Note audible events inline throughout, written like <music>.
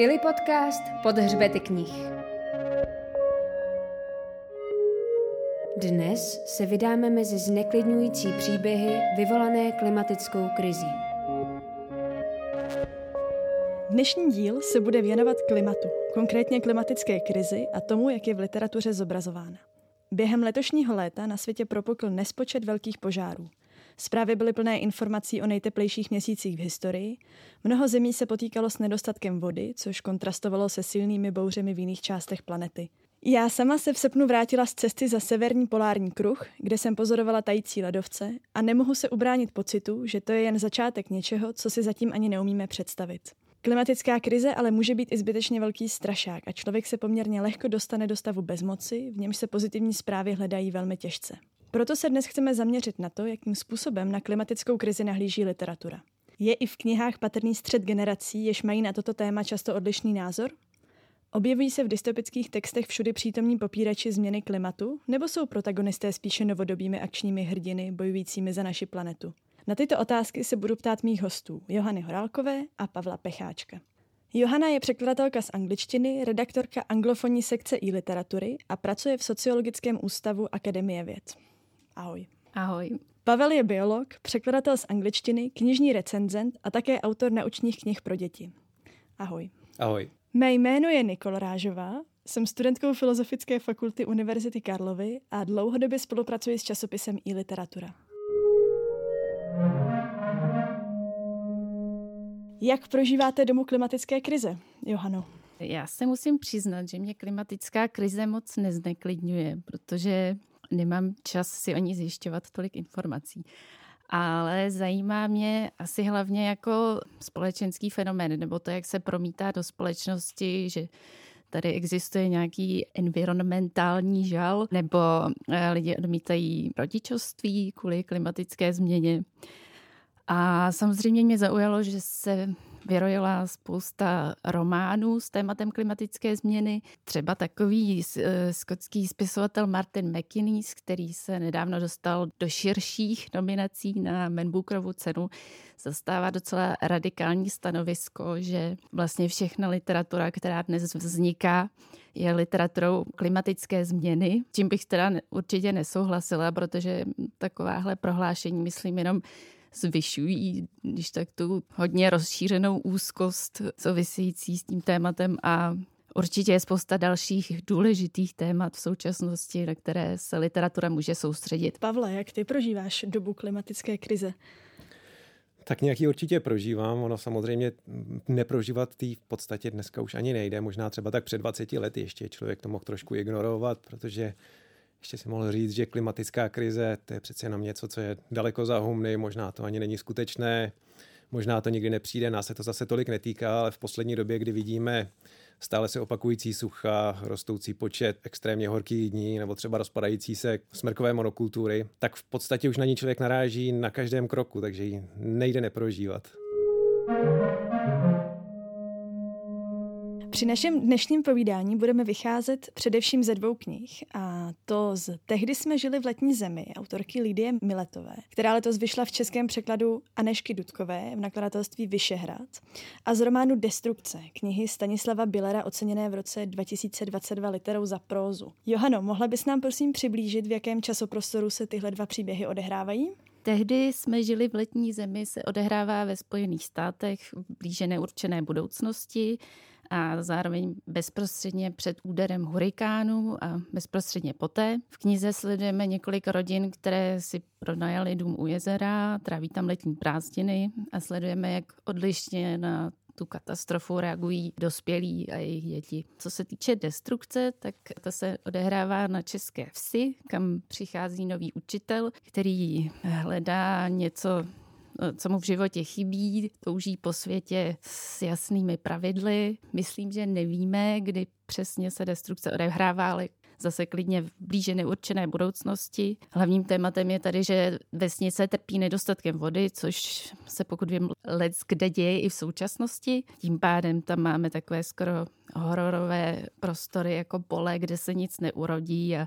Ili podcast pod hřbety knih. Dnes se vydáme mezi zneklidňující příběhy vyvolané klimatickou krizí. Dnešní díl se bude věnovat klimatu, konkrétně klimatické krizi a tomu, jak je v literatuře zobrazována. Během letošního léta na světě propukl nespočet velkých požárů. Zprávy byly plné informací o nejteplejších měsících v historii. Mnoho zemí se potýkalo s nedostatkem vody, což kontrastovalo se silnými bouřemi v jiných částech planety. Já sama se v srpnu vrátila z cesty za severní polární kruh, kde jsem pozorovala tající ledovce a nemohu se ubránit pocitu, že to je jen začátek něčeho, co si zatím ani neumíme představit. Klimatická krize ale může být i zbytečně velký strašák a člověk se poměrně lehko dostane do stavu bezmoci, v němž se pozitivní zprávy hledají velmi těžce. Proto se dnes chceme zaměřit na to, jakým způsobem na klimatickou krizi nahlíží literatura. Je i v knihách patrný střed generací, jež mají na toto téma často odlišný názor? Objevují se v dystopických textech všudy přítomní popírači změny klimatu, nebo jsou protagonisté spíše novodobými akčními hrdiny bojujícími za naši planetu? Na tyto otázky se budu ptát mých hostů, Johany Horálkové a Pavla Pecháčka. Johana je překladatelka z angličtiny, redaktorka anglofonní sekce i literatury a pracuje v Sociologickém ústavu Akademie věd. Ahoj. Ahoj. Pavel je biolog, překladatel z angličtiny, knižní recenzent a také autor naučných knih pro děti. Ahoj. Ahoj. Mé jméno je Nikol Rážová, jsem studentkou Filozofické fakulty Univerzity Karlovy a dlouhodobě spolupracuji s časopisem i literatura. Jak prožíváte domu klimatické krize, Johano? Já se musím přiznat, že mě klimatická krize moc nezneklidňuje, protože nemám čas si o ní zjišťovat tolik informací. Ale zajímá mě asi hlavně jako společenský fenomén, nebo to, jak se promítá do společnosti, že tady existuje nějaký environmentální žal, nebo eh, lidi odmítají rodičovství kvůli klimatické změně. A samozřejmě mě zaujalo, že se vyrojila spousta románů s tématem klimatické změny. Třeba takový eh, skotský spisovatel Martin McInnes, který se nedávno dostal do širších nominací na Menbookerovu cenu, zastává docela radikální stanovisko, že vlastně všechna literatura, která dnes vzniká, je literaturou klimatické změny, čím bych teda určitě nesouhlasila, protože takováhle prohlášení, myslím, jenom zvyšují, když tak tu hodně rozšířenou úzkost související s tím tématem a Určitě je spousta dalších důležitých témat v současnosti, na které se literatura může soustředit. Pavle, jak ty prožíváš dobu klimatické krize? Tak nějaký určitě prožívám. Ono samozřejmě neprožívat tý v podstatě dneska už ani nejde. Možná třeba tak před 20 lety ještě člověk to mohl trošku ignorovat, protože ještě si mohl říct, že klimatická krize, to je přece jenom něco, co je daleko za humny, možná to ani není skutečné, možná to nikdy nepřijde, nás se to zase tolik netýká, ale v poslední době, kdy vidíme stále se opakující sucha, rostoucí počet extrémně horkých dní nebo třeba rozpadající se smrkové monokultury, tak v podstatě už na ní člověk naráží na každém kroku, takže ji nejde neprožívat. Při našem dnešním povídání budeme vycházet především ze dvou knih, a to z Tehdy jsme žili v letní zemi autorky Lidie Miletové, která letos vyšla v českém překladu Anešky Dudkové v nakladatelství Vyšehrad a z románu Destrukce, knihy Stanislava Billera oceněné v roce 2022 literou za prózu. Johano, mohla bys nám prosím přiblížit, v jakém časoprostoru se tyhle dva příběhy odehrávají? Tehdy jsme žili v letní zemi, se odehrává ve Spojených státech v blíže neurčené budoucnosti a zároveň bezprostředně před úderem hurikánu a bezprostředně poté. V knize sledujeme několik rodin, které si pronajali dům u jezera, tráví tam letní prázdniny a sledujeme, jak odlišně na tu katastrofu reagují dospělí a jejich děti. Co se týče destrukce, tak to se odehrává na České vsi, kam přichází nový učitel, který hledá něco co mu v životě chybí, touží po světě s jasnými pravidly. Myslím, že nevíme, kdy přesně se destrukce odehrává, ale zase klidně v blíže neurčené budoucnosti. Hlavním tématem je tady, že vesnice trpí nedostatkem vody, což se pokud vím let kde děje i v současnosti. Tím pádem tam máme takové skoro hororové prostory jako pole, kde se nic neurodí a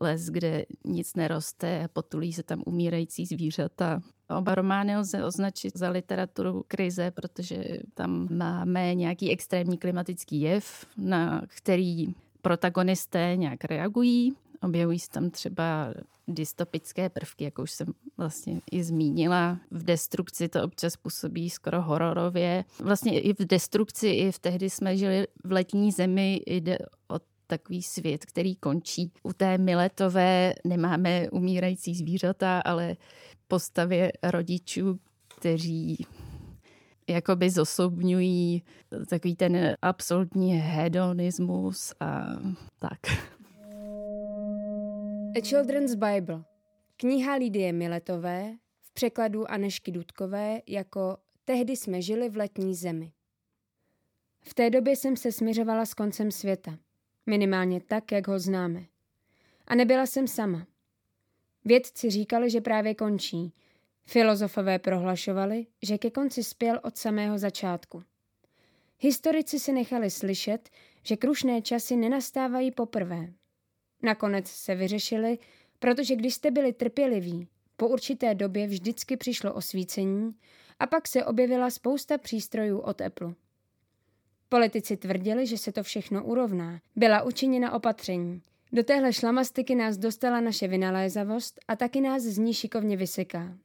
les, kde nic neroste, potulí se tam umírající zvířata. Oba romány lze označit za literaturu krize, protože tam máme nějaký extrémní klimatický jev, na který protagonisté nějak reagují. Objevují se tam třeba dystopické prvky, jak už jsem vlastně i zmínila. V destrukci to občas působí skoro hororově. Vlastně i v destrukci, i v tehdy jsme žili v letní zemi, jde o takový svět, který končí. U té Miletové nemáme umírající zvířata, ale postavě rodičů, kteří jakoby zosobňují takový ten absolutní hedonismus a tak. A Children's Bible. Kniha Lidie Miletové v překladu Anešky Dudkové jako Tehdy jsme žili v letní zemi. V té době jsem se směřovala s koncem světa. Minimálně tak, jak ho známe. A nebyla jsem sama. Vědci říkali, že právě končí. Filozofové prohlašovali, že ke konci spěl od samého začátku. Historici si nechali slyšet, že krušné časy nenastávají poprvé. Nakonec se vyřešili, protože když jste byli trpěliví, po určité době vždycky přišlo osvícení a pak se objevila spousta přístrojů od Apple. Politici tvrdili, že se to všechno urovná. Byla učiněna opatření. Do téhle šlamastiky nás dostala naše vynalézavost a taky nás z ní šikovně vyseká.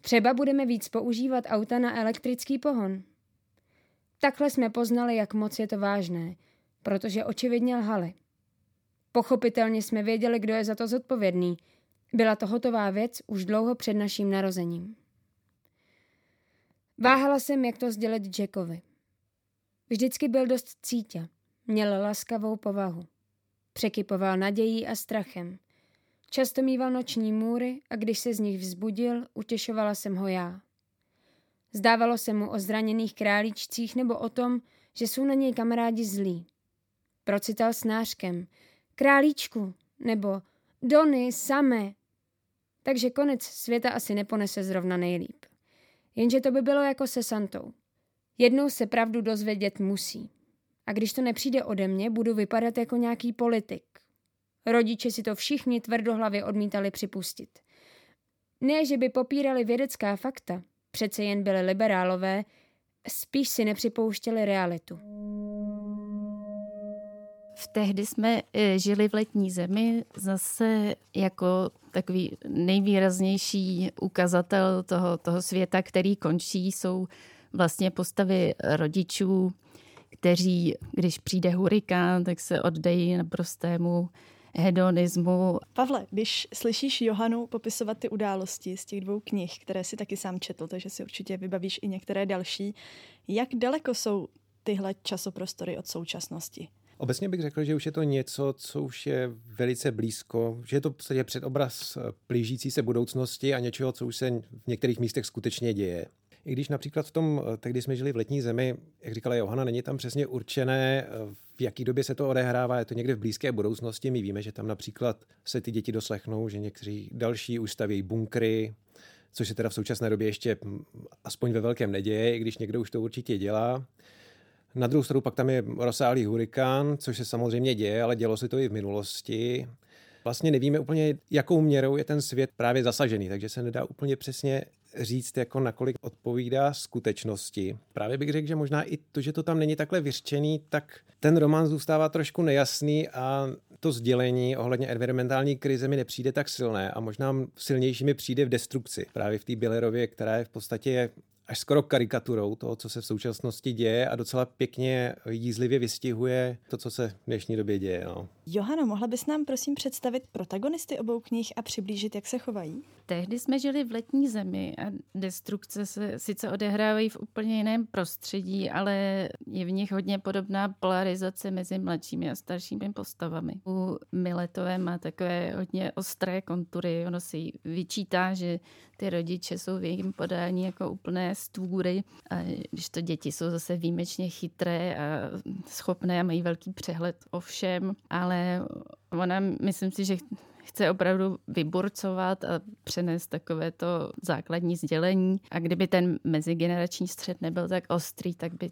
Třeba budeme víc používat auta na elektrický pohon. Takhle jsme poznali, jak moc je to vážné, protože očividně lhali. Pochopitelně jsme věděli, kdo je za to zodpovědný. Byla to hotová věc už dlouho před naším narozením. Váhala jsem, jak to sdělit Jackovi. Vždycky byl dost cítě, měl laskavou povahu. Překypoval nadějí a strachem. Často mýval noční můry a když se z nich vzbudil, utěšovala jsem ho já. Zdávalo se mu o zraněných králíčcích nebo o tom, že jsou na něj kamarádi zlí. Procital snářkem. Králíčku, nebo Dony, samé. Takže konec světa asi neponese zrovna nejlíp. Jenže to by bylo jako se Santou. Jednou se pravdu dozvědět musí. A když to nepřijde ode mě, budu vypadat jako nějaký politik. Rodiče si to všichni tvrdohlavě odmítali připustit. Ne, že by popírali vědecká fakta, přece jen byli liberálové, spíš si nepřipouštěli realitu. V tehdy jsme e, žili v letní zemi zase jako takový nejvýraznější ukazatel toho, toho světa, který končí, jsou vlastně postavy rodičů, kteří, když přijde hurikán, tak se oddejí naprostému hedonismu. Pavle, když slyšíš Johanu popisovat ty události z těch dvou knih, které si taky sám četl, takže si určitě vybavíš i některé další, jak daleko jsou tyhle časoprostory od současnosti? Obecně bych řekl, že už je to něco, co už je velice blízko, že je to v podstatě předobraz blížící se budoucnosti a něčeho, co už se v některých místech skutečně děje. I když například v tom, eh, tehdy jsme žili v letní zemi, jak říkala Johana, není tam přesně určené, eh, v jaký době se to odehrává, je to někde v blízké budoucnosti. My víme, že tam například se ty děti doslechnou, že někteří další ustaví bunkry, což se teda v současné době ještě hm, aspoň ve velkém neděje, i když někdo už to určitě dělá. Na druhou stranu pak tam je rozsáhlý hurikán, což se samozřejmě děje, ale dělo se to i v minulosti. Vlastně nevíme úplně, jakou měrou je ten svět právě zasažený, takže se nedá úplně přesně říct, jako nakolik odpovídá skutečnosti. Právě bych řekl, že možná i to, že to tam není takhle vyřčený, tak ten román zůstává trošku nejasný a to sdělení ohledně environmentální krize mi nepřijde tak silné a možná silnější mi přijde v destrukci. Právě v té Billerově, která je v podstatě až skoro karikaturou toho, co se v současnosti děje a docela pěkně jízlivě vystihuje to, co se v dnešní době děje. No. Johano, mohla bys nám prosím představit protagonisty obou knih a přiblížit, jak se chovají? Tehdy jsme žili v letní zemi a destrukce se sice odehrávají v úplně jiném prostředí, ale je v nich hodně podobná polarizace mezi mladšími a staršími postavami. U Miletové má takové hodně ostré kontury, ono si vyčítá, že ty rodiče jsou v jejím podání jako úplné stvůry, a když to děti jsou zase výjimečně chytré a schopné a mají velký přehled o všem, ale ona, myslím si, že chce opravdu vyburcovat a přenést takové to základní sdělení. A kdyby ten mezigenerační střed nebyl tak ostrý, tak by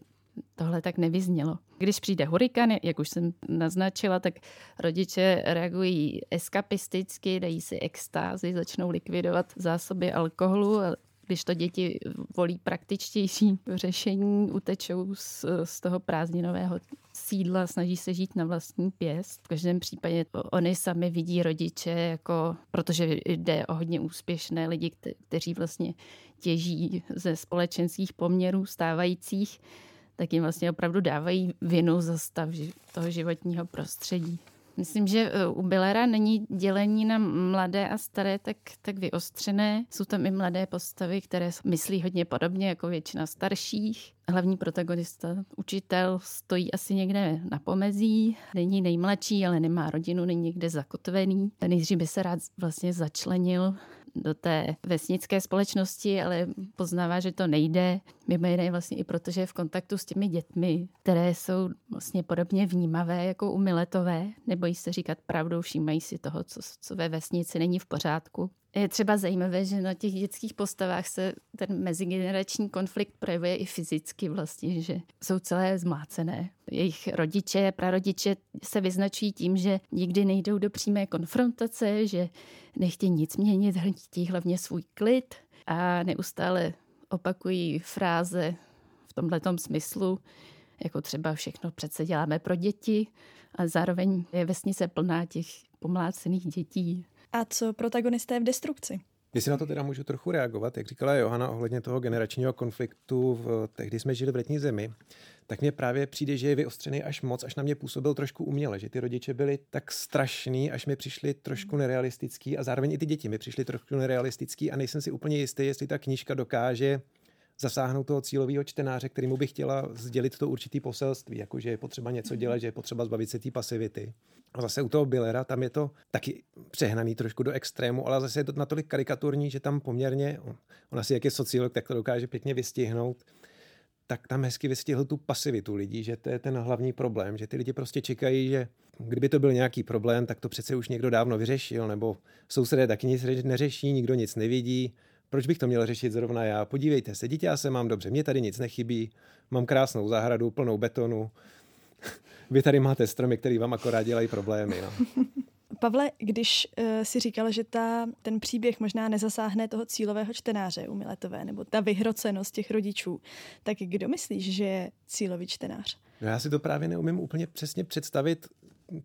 tohle tak nevyznělo. Když přijde hurikán, jak už jsem naznačila, tak rodiče reagují eskapisticky, dají si extázy, začnou likvidovat zásoby alkoholu a když to děti volí praktičtější <laughs> řešení, utečou z, z toho prázdninového sídla, snaží se žít na vlastní pěst. V každém případě oni sami vidí rodiče, jako, protože jde o hodně úspěšné lidi, kte, kteří vlastně těží ze společenských poměrů stávajících, tak jim vlastně opravdu dávají vinu za stav toho životního prostředí. Myslím, že e, u Billera není dělení na mladé a staré tak, tak vyostřené. Jsou tam i mladé postavy, které myslí hodně podobně jako většina starších. Hlavní protagonista, učitel, stojí asi někde na pomezí, není nejmladší, ale nemá rodinu, není někde zakotvený. Nejdřív by se rád vlastně začlenil do té vesnické společnosti, ale poznává, že to nejde. Mimo jiné vlastně i protože je v kontaktu s těmi dětmi, které jsou vlastně podobně vnímavé jako u Miletové, nebojí se říkat pravdu, všímají si toho, co, co ve vesnici není v pořádku. Je třeba zajímavé, že na těch dětských postavách se ten mezigenerační konflikt projevuje i fyzicky vlastně, že jsou celé zmácené. Jejich rodiče, prarodiče se vyznačují tím, že nikdy nejdou do přímé konfrontace, že nechtějí nic měnit, chtějí hlavně svůj klid a neustále opakují fráze v tomto smyslu, jako třeba všechno přece děláme pro děti a zároveň je vesnice plná těch pomlácených dětí. A co protagonisté v destrukci? Jestli na to teda můžu trochu reagovat, jak říkala Johana ohledně toho generačního konfliktu, v, tehdy jsme žili v letní zemi, tak mně právě přijde, že je vyostřený až moc, až na mě působil trošku uměle, že ty rodiče byli tak strašný, až mi přišli trošku nerealistický a zároveň i ty děti mi přišly trošku nerealistický a nejsem si úplně jistý, jestli ta knížka dokáže zasáhnout toho cílového čtenáře, kterýmu bych chtěla sdělit to určitý poselství, jako že je potřeba něco dělat, že je potřeba zbavit se té pasivity. A zase u toho Billera tam je to taky přehnaný trošku do extrému, ale zase je to natolik karikaturní, že tam poměrně, on asi jak je sociolog, tak to dokáže pěkně vystihnout, tak tam hezky vystihl tu pasivitu lidí, že to je ten hlavní problém, že ty lidi prostě čekají, že kdyby to byl nějaký problém, tak to přece už někdo dávno vyřešil, nebo sousedé taky nic neřeší, nikdo nic nevidí, proč bych to měl řešit zrovna já? Podívejte se, dítě já se mám dobře, mě tady nic nechybí, mám krásnou zahradu, plnou betonu. <laughs> Vy tady máte stromy, které vám akorát dělají problémy. No. <laughs> Pavle, když uh, si říkal, že ta, ten příběh možná nezasáhne toho cílového čtenáře u Miletové, nebo ta vyhrocenost těch rodičů, tak kdo myslíš, že je cílový čtenář? No já si to právě neumím úplně přesně představit,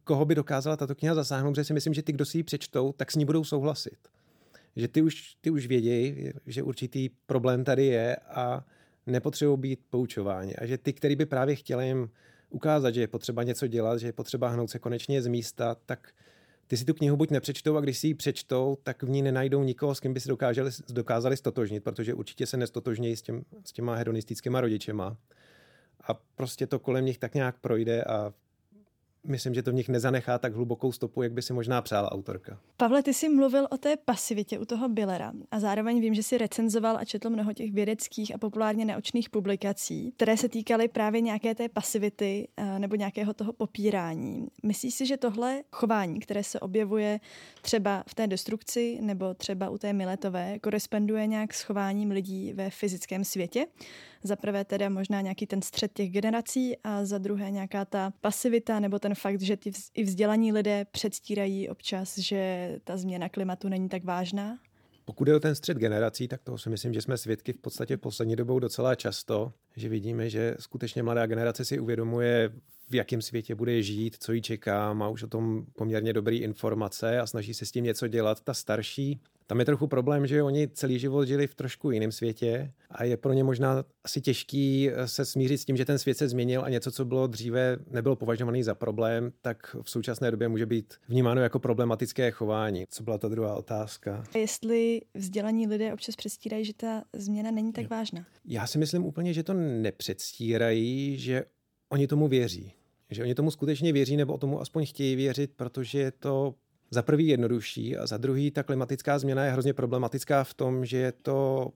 koho by dokázala tato kniha zasáhnout, protože si myslím, že ty, kdo si ji přečtou, tak s ní budou souhlasit že ty už, ty už vědějí, že určitý problém tady je a nepotřebují být poučováni. A že ty, který by právě chtěli jim ukázat, že je potřeba něco dělat, že je potřeba hnout se konečně z místa, tak ty si tu knihu buď nepřečtou a když si ji přečtou, tak v ní nenajdou nikoho, s kým by si dokázali, dokázali stotožnit, protože určitě se nestotožnějí s, těm, s těma hedonistickýma rodičema. A prostě to kolem nich tak nějak projde a myslím, že to v nich nezanechá tak hlubokou stopu, jak by si možná přála autorka. Pavle, ty jsi mluvil o té pasivitě u toho Billera a zároveň vím, že si recenzoval a četl mnoho těch vědeckých a populárně neočných publikací, které se týkaly právě nějaké té pasivity eh, nebo nějakého toho popírání. Myslíš si, že tohle chování, které se objevuje třeba v té destrukci nebo třeba u té Miletové, koresponduje nějak s chováním lidí ve fyzickém světě? Za prvé teda možná nějaký ten střed těch generací a za druhé nějaká ta pasivita nebo ten fakt, že ty i vzdělaní lidé předstírají občas, že ta změna klimatu není tak vážná? Pokud je o ten střed generací, tak toho si myslím, že jsme svědky v podstatě poslední dobou docela často, že vidíme, že skutečně mladá generace si uvědomuje, v jakém světě bude žít, co jí čeká, má už o tom poměrně dobré informace a snaží se s tím něco dělat. Ta starší tam je trochu problém, že oni celý život žili v trošku jiném světě a je pro ně možná asi těžký eh, se smířit s tím, že ten svět se změnil a něco, co bylo dříve, nebylo považovaný za problém, tak v současné době může být vnímáno jako problematické chování. Co byla ta druhá otázka? Jestli vzdělaní lidé občas předstírají, že ta změna není tak vážná? Já si myslím úplně, že to nepředstírají, že oni tomu věří. Že oni tomu skutečně věří, nebo o tomu aspoň chtějí věřit, protože je to za prvý jednodušší a za druhý ta klimatická změna je hrozně problematická v tom, že je to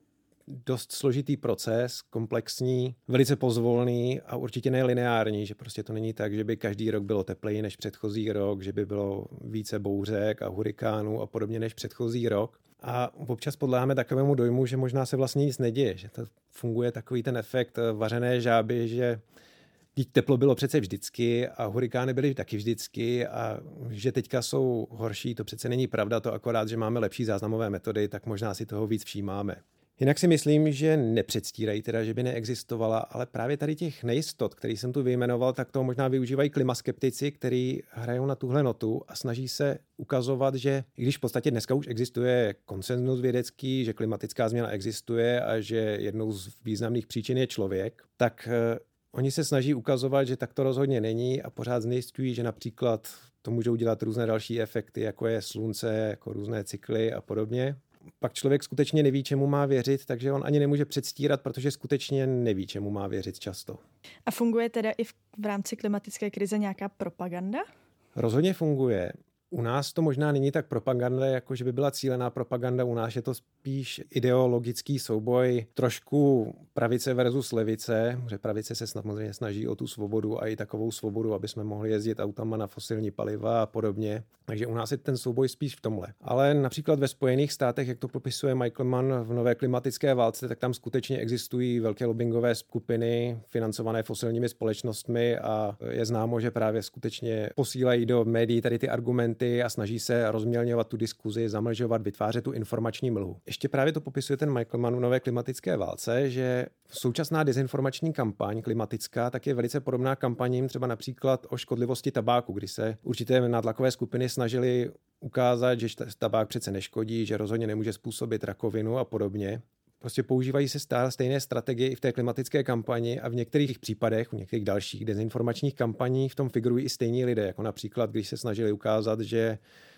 dost složitý proces, komplexní, velice pozvolný a určitě nelineární, že prostě to není tak, že by každý rok bylo tepleji než předchozí rok, že by bylo více bouřek a hurikánů a podobně než předchozí rok. A občas podléháme takovému dojmu, že možná se vlastně nic neděje, že to funguje takový ten efekt vařené žáby, že Teď teplo bylo přece vždycky a hurikány byly taky vždycky a že teďka jsou horší, to přece není pravda, to akorát, že máme lepší záznamové metody, tak možná si toho víc všímáme. Jinak si myslím, že nepředstírají teda, že by neexistovala, ale právě tady těch nejistot, který jsem tu vyjmenoval, tak to možná využívají klimaskeptici, který hrajou na tuhle notu a snaží se ukazovat, že i když v podstatě dneska už existuje konsenzus vědecký, že klimatická změna existuje a že jednou z významných příčin je člověk, tak eh, oni se snaží ukazovat, že tak to rozhodně není a pořád znejistují, že například to můžou dělat různé další efekty, jako je slunce, jako různé cykly a podobně pak člověk skutečně neví, čemu má věřit, takže on ani nemůže předstírat, protože skutečně neví, čemu má věřit často. A funguje teda i v, v rámci klimatické krize nějaká propaganda? Rozhodně funguje. U nás to možná není tak propaganda, jako že by byla cílená propaganda. U nás je to spíš ideologický souboj, trošku pravice versus levice, že pravice se samozřejmě snaží o tu svobodu a i takovou svobodu, aby jsme mohli jezdit autama na fosilní paliva a podobně. Takže u nás je ten souboj spíš v tomhle. Ale například ve Spojených státech, jak to popisuje Michael Mann v nové klimatické válce, tak tam skutečně existují velké lobbyingové skupiny financované fosilními společnostmi a je známo, že právě skutečně posílají do médií tady ty argumenty a snaží se rozmělňovat tu diskuzi, zamlžovat, vytvářet tu informační mlhu. Ještě právě to popisuje ten Michael Mann v nové klimatické válce, že současná dezinformační kampaň klimatická tak je velice podobná kampaním třeba například o škodlivosti tabáku, kdy se určité nátlakové skupiny snažili ukázat, že tabák přece neškodí, že rozhodně nemůže způsobit rakovinu a podobně. Prostě používají se stále stejné strategie i v té klimatické kampani a v některých případech, v některých dalších dezinformačních kampaních v tom figurují i stejní lidé, jako například, když se snažili ukázat, že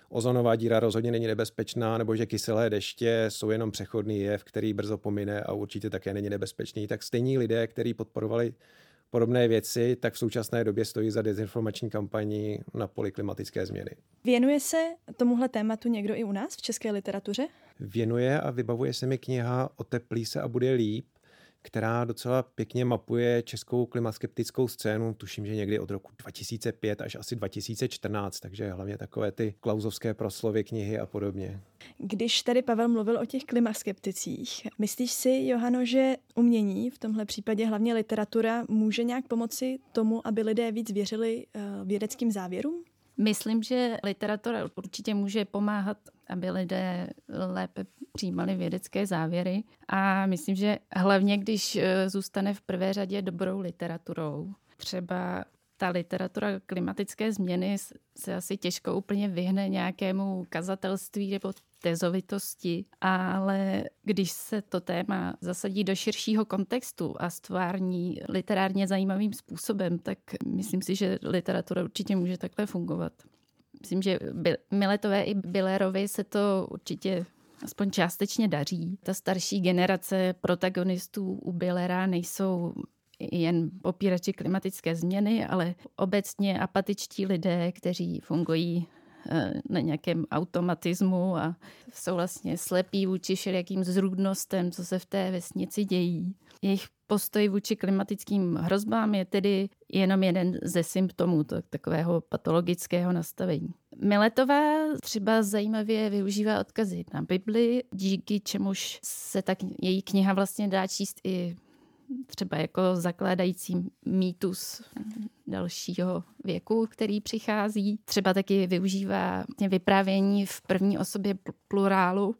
ozonová díra rozhodně není nebezpečná, nebo že kyselé deště jsou jenom přechodný jev, který brzo pomine a určitě také není nebezpečný, tak stejní lidé, kteří podporovali podobné věci, tak v současné době stojí za dezinformační kampaní na poli klimatické změny. Věnuje se tomuhle tématu někdo i u nás v české literatuře? Věnuje a vybavuje se mi kniha Oteplí se a bude líp, která docela pěkně mapuje českou klimaskeptickou scénu, tuším, že někdy od roku 2005 až asi 2014, takže hlavně takové ty klauzovské proslovy knihy a podobně. Když tady Pavel mluvil o těch klimaskepticích, myslíš si, Johano, že umění, v tomhle případě hlavně literatura, může nějak pomoci tomu, aby lidé víc věřili eh, vědeckým závěrům? Myslím, že literatura určitě může pomáhat, aby lidé lépe přijímali vědecké závěry a myslím, že hlavně, když eh, zůstane v prvé řadě dobrou literaturou, třeba ta literatura klimatické změny se asi těžko úplně vyhne nějakému kazatelství nebo tezovitosti, ale když se to téma zasadí do širšího kontextu a stvární literárně zajímavým způsobem, tak myslím si, že literatura určitě může takhle fungovat. Myslím, že Miletové i Billerovi se to určitě aspoň částečně daří. Ta starší generace protagonistů u Billera nejsou jen popírači klimatické změny, ale obecně apatičtí lidé, kteří fungují na nějakém automatismu a jsou vlastně slepí vůči všelijakým zrůdnostem, co se v té vesnici dějí. Jejich postoj vůči klimatickým hrozbám je tedy jenom jeden ze symptomů takového patologického nastavení. Miletová třeba zajímavě využívá odkazy na Bibli, díky čemuž se tak její kniha vlastně dá číst i třeba jako zakládající mýtus dalšího věku, který přichází. Třeba taky využívá vyprávění v první osobě plurálu,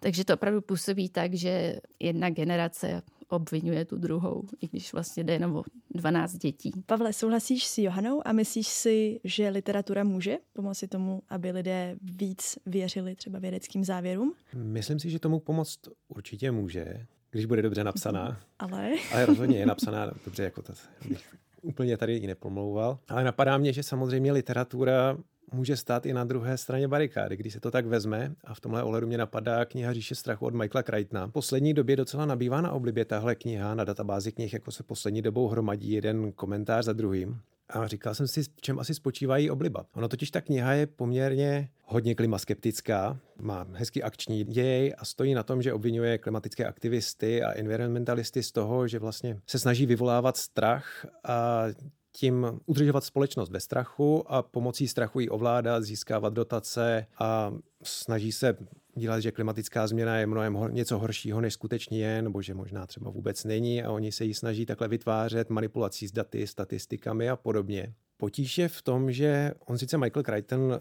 takže to opravdu působí tak, že jedna generace obvinuje tu druhou, i když vlastně jde jenom o 12 dětí. Pavle, souhlasíš s Johanou a myslíš si, že literatura může pomoci tomu, aby lidé víc věřili třeba vědeckým závěrům? Myslím si, že tomu pomoct určitě může, když bude dobře napsaná. Ale? <laughs> Ale rozhodně je napsaná dobře, jako to bych úplně tady ji nepomlouval. Ale napadá mě, že samozřejmě literatura může stát i na druhé straně barikády, když se to tak vezme. A v tomhle ohledu mě napadá kniha Říše strachu od Michaela Crichtona. V poslední době docela nabývá na oblibě tahle kniha na databázi knih, jako se poslední dobou hromadí jeden komentář za druhým. A říkal jsem si, v čem asi spočívá její obliba. Ono totiž ta kniha je poměrně hodně klimaskeptická, má hezký akční děj a stojí na tom, že obvinuje klimatické aktivisty a environmentalisty z toho, že vlastně se snaží vyvolávat strach a tím udržovat společnost ve strachu a pomocí strachu ji ovládat, získávat dotace a snaží se dělat, že klimatická změna je mnohem něco horšího, než skutečně je, nebo že možná třeba vůbec není a oni se ji snaží takhle vytvářet manipulací s daty, statistikami a podobně. Potíž je v tom, že on sice Michael Crichton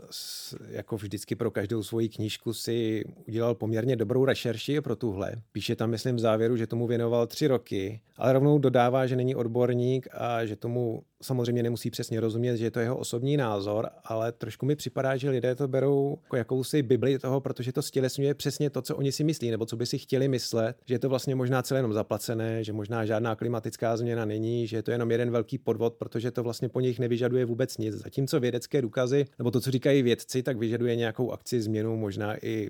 jako vždycky pro každou svoji knížku si udělal poměrně dobrou rešerši pro tuhle. Píše tam, myslím, v závěru, že tomu věnoval tři roky, ale rovnou dodává, že není odborník a že tomu samozřejmě nemusí přesně rozumět, že je to jeho osobní názor, ale trošku mi připadá, že lidé to berou jako jakousi bibli toho, protože to stělesňuje přesně to, co oni si myslí, nebo co by si chtěli myslet, že je to vlastně možná celé jenom zaplacené, že možná žádná klimatická změna není, že je to jenom jeden velký podvod, protože to vlastně po nich nevyžaduje vůbec nic. Zatímco vědecké důkazy, nebo to, co říkají vědci, tak vyžaduje nějakou akci, změnu, možná i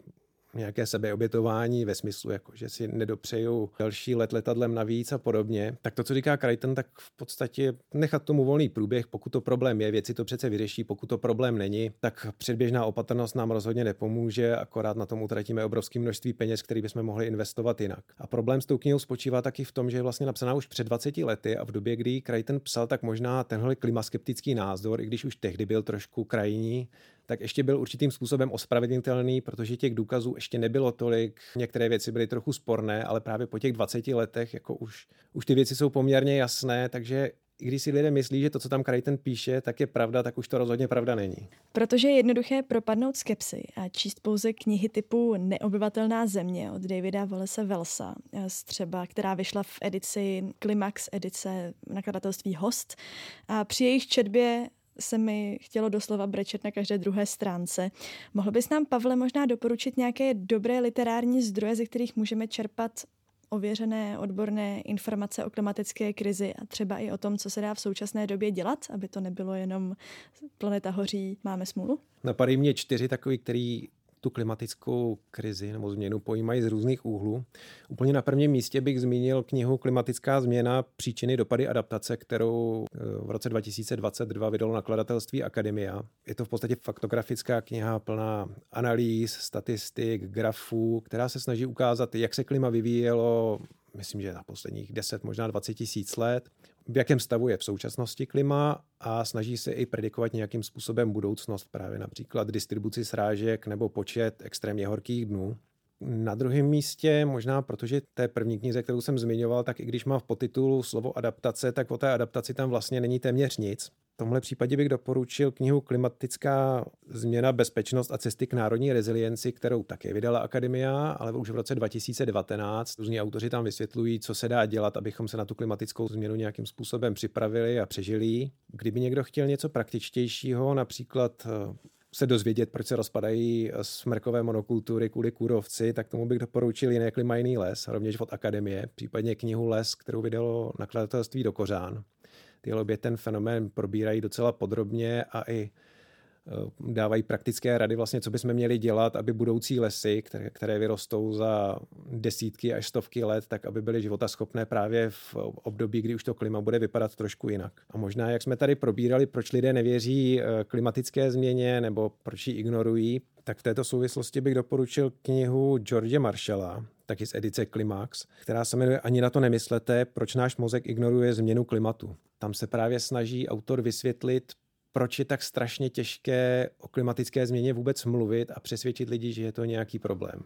nějaké sebeobětování ve smyslu, jako že si nedopřeju další let letadlem navíc a podobně, tak to, co říká Crichton, tak v podstatě nechat tomu volný průběh, pokud to problém je, věci to přece vyřeší, pokud to problém není, tak předběžná opatrnost nám rozhodně nepomůže, akorát na tom utratíme obrovské množství peněz, který bychom mohli investovat jinak. A problém s tou knihou spočívá taky v tom, že je vlastně napsaná už před 20 lety a v době, kdy Crichton psal, tak možná tenhle klimaskeptický názor, i když už tehdy byl trošku krajní, tak ještě byl určitým způsobem ospravedlnitelný, protože těch důkazů ještě nebylo tolik. Některé věci byly trochu sporné, ale právě po těch 20 letech jako už, už ty věci jsou poměrně jasné, takže i když si lidé myslí, že to, co tam Crichton píše, tak je pravda, tak už to rozhodně pravda není. Protože je jednoduché propadnout skepsy a číst pouze knihy typu Neobyvatelná země od Davida Wallace Velsa, třeba, která vyšla v edici Klimax edice nakladatelství Host. A při jejich četbě se mi chtělo doslova brečet na každé druhé stránce. Mohl bys nám, Pavle, možná doporučit nějaké dobré literární zdroje, ze kterých můžeme čerpat ověřené odborné informace o klimatické krizi a třeba i o tom, co se dá v současné době dělat, aby to nebylo jenom planeta hoří, máme smůlu? Napadají mě čtyři takový, který tu klimatickou krizi nebo změnu pojímají z různých úhlů. Úplně na prvním místě bych zmínil knihu Klimatická změna příčiny dopady adaptace, kterou eh, v roce 2022 vydalo nakladatelství Akademia. Je to v podstatě faktografická kniha plná analýz, statistik, grafů, která se snaží ukázat, jak se klima vyvíjelo myslím, že na posledních 10, možná 20 tisíc let, v jakém stavu je v současnosti klima a snaží se i predikovat nějakým způsobem budoucnost, právě například distribuci srážek nebo počet extrémně horkých dnů. Na druhém místě, možná protože té první knize, kterou jsem zmiňoval, tak i když má v podtitulu slovo adaptace, tak o té adaptaci tam vlastně není téměř nic. V tomhle případě bych doporučil knihu Klimatická změna, bezpečnost a cesty k národní rezilienci, kterou také vydala Akademia, ale už v roce 2019. Různí autoři tam vysvětlují, co se dá dělat, abychom se na tu klimatickou změnu nějakým způsobem připravili a přežili. Kdyby někdo chtěl něco praktičtějšího, například se dozvědět, proč se rozpadají smrkové monokultury kvůli kůrovci, tak tomu bych doporučil jiné klima jiný les, rovněž od Akademie, případně knihu Les, kterou vydalo nakladatelství do Kořán ty obě ten fenomén probírají docela podrobně a i eh, dávají praktické rady vlastně, co bychom měli dělat, aby budoucí lesy, které, které vyrostou za desítky až stovky let, tak aby byly životaschopné právě v období, kdy už to klima bude vypadat trošku jinak. A možná, jak jsme tady probírali, proč lidé nevěří eh, klimatické změně nebo proč ji ignorují, tak v této souvislosti bych doporučil knihu George Marshalla, taky z edice Klimax, která se jmenuje Ani na to nemyslete, proč náš mozek ignoruje změnu klimatu. Tam se právě snaží autor vysvětlit, proč je tak strašně těžké o klimatické změně vůbec mluvit a přesvědčit lidi, že je to nějaký problém.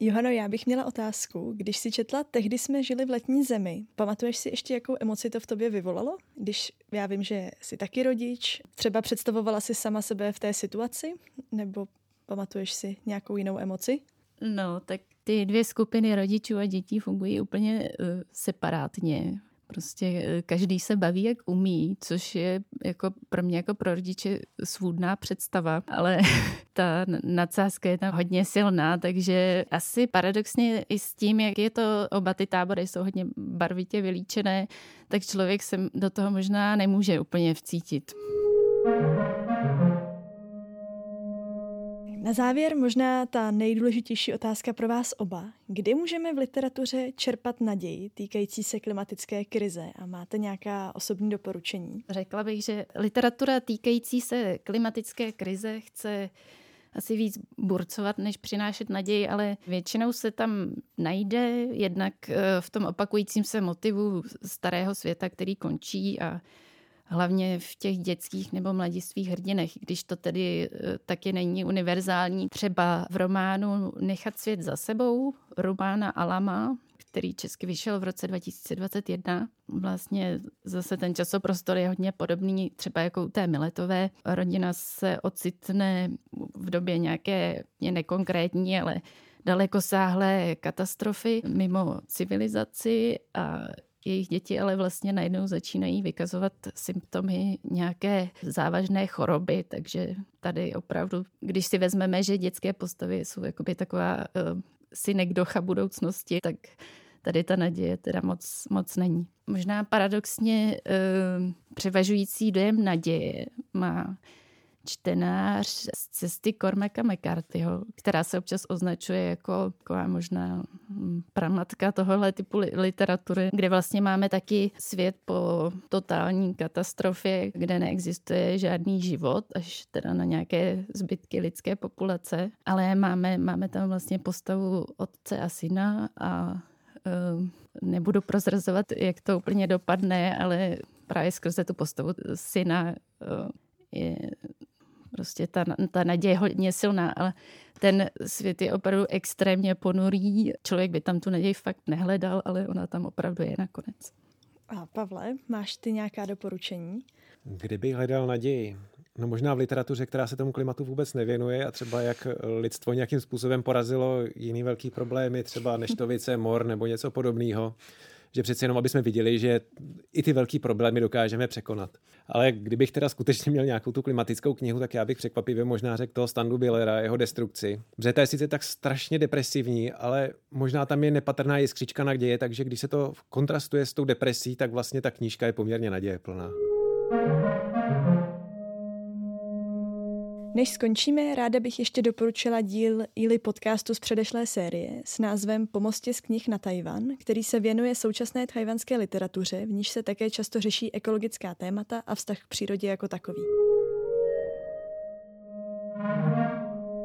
Johano, já bych měla otázku. Když si četla Tehdy jsme žili v letní zemi, pamatuješ si ještě, jakou emoci to v tobě vyvolalo? Když já vím, že jsi taky rodič, třeba představovala si sama sebe v té situaci? Nebo pamatuješ si nějakou jinou emoci? No, tak ty dvě skupiny rodičů a dětí fungují úplně uh, separátně. Prostě eh, každý se baví, jak umí, což je jako pro mě jako pro rodiče svůdná představa, ale <laughs> ta nadsázka je tam hodně silná, takže asi paradoxně i s tím, jak je to, oba ty tábory jsou hodně barvitě vylíčené, tak člověk se do toho možná nemůže úplně vcítit. Na závěr možná ta nejdůležitější otázka pro vás oba. Kdy můžeme v literatuře čerpat naději týkající se klimatické krize a máte nějaká osobní doporučení? Řekla bych, že literatura týkající se klimatické krize chce asi víc burcovat, než přinášet naději, ale většinou se tam najde jednak eh, v tom opakujícím se motivu starého světa, který končí a hlavně v těch dětských nebo mladistvých hrdinech, když to tedy eh, taky není univerzální. Třeba v románu Nechat svět za sebou Romana Alama, který česky vyšel v roce 2021. Vlastně zase ten časoprostor je hodně podobný, třeba jako u té Miletové. Rodina se ocitne v době nějaké nekonkrétní, ale dalekosáhlé katastrofy mimo civilizaci a jejich děti ale vlastně najednou začínají vykazovat symptomy nějaké závažné choroby, takže tady opravdu, když si vezmeme, že dětské postavy jsou jakoby taková uh, synekdocha budoucnosti, tak tady ta naděje teda moc, moc není. Možná paradoxně uh, převažující dojem naděje má čtenář z cesty Cormaca McCarthyho, která se občas označuje jako taková možná hm, pramatka tohohle typu literatury, kde vlastně máme taky svět po totální katastrofě, kde neexistuje žádný život, až teda na nějaké zbytky lidské populace, ale máme, máme tam vlastně postavu otce a syna a uh, nebudu prozrazovat, jak to úplně dopadne, ale právě skrze tu postavu syna uh, je Prostě ta, ta naděje je hodně silná, ale ten svět je opravdu extrémně ponurý. Člověk by tam tu naději fakt nehledal, ale ona tam opravdu je nakonec. A Pavle, máš ty nějaká doporučení? Kdyby hledal naději? No možná v literatuře, která se tomu klimatu vůbec nevěnuje a třeba jak lidstvo nějakým způsobem porazilo jiný velký problémy, třeba neštovice, mor nebo něco podobného že přeci jenom, aby jsme viděli, že i ty velký problémy dokážeme překonat. Ale kdybych teda skutečně měl nějakou tu klimatickou knihu, tak já bych překvapivě možná řekl toho Standu Billera, jeho destrukci. Protože to je sice tak strašně depresivní, ale možná tam je nepatrná jiskřička naděje, takže když se to kontrastuje s tou depresí, tak vlastně ta knížka je poměrně naděje plná. Než skončíme, ráda bych ještě doporučila díl Ili podcastu z předešlé série s názvem Pomostě z knih na Tajvan, který se věnuje současné tajvanské literatuře, v níž se také často řeší ekologická témata a vztah k přírodě jako takový.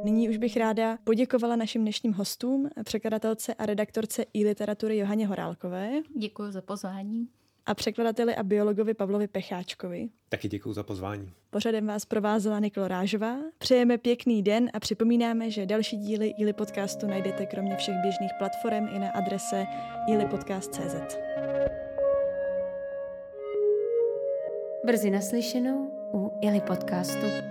Nyní už bych ráda poděkovala našim dnešním hostům, překladatelce a redaktorce i literatury Johaně Horálkové. Děkuji za pozvání a překladateli a biologovi Pavlovi Pecháčkovi. Taky děkuji za pozvání. Pořadem vás provázela Niklo Rážová. Přejeme pěkný den a připomínáme, že další díly Ili podcastu najdete kromě všech běžných platform i na adrese ilipodcast.cz. Brzy naslyšenou u Ili podcastu.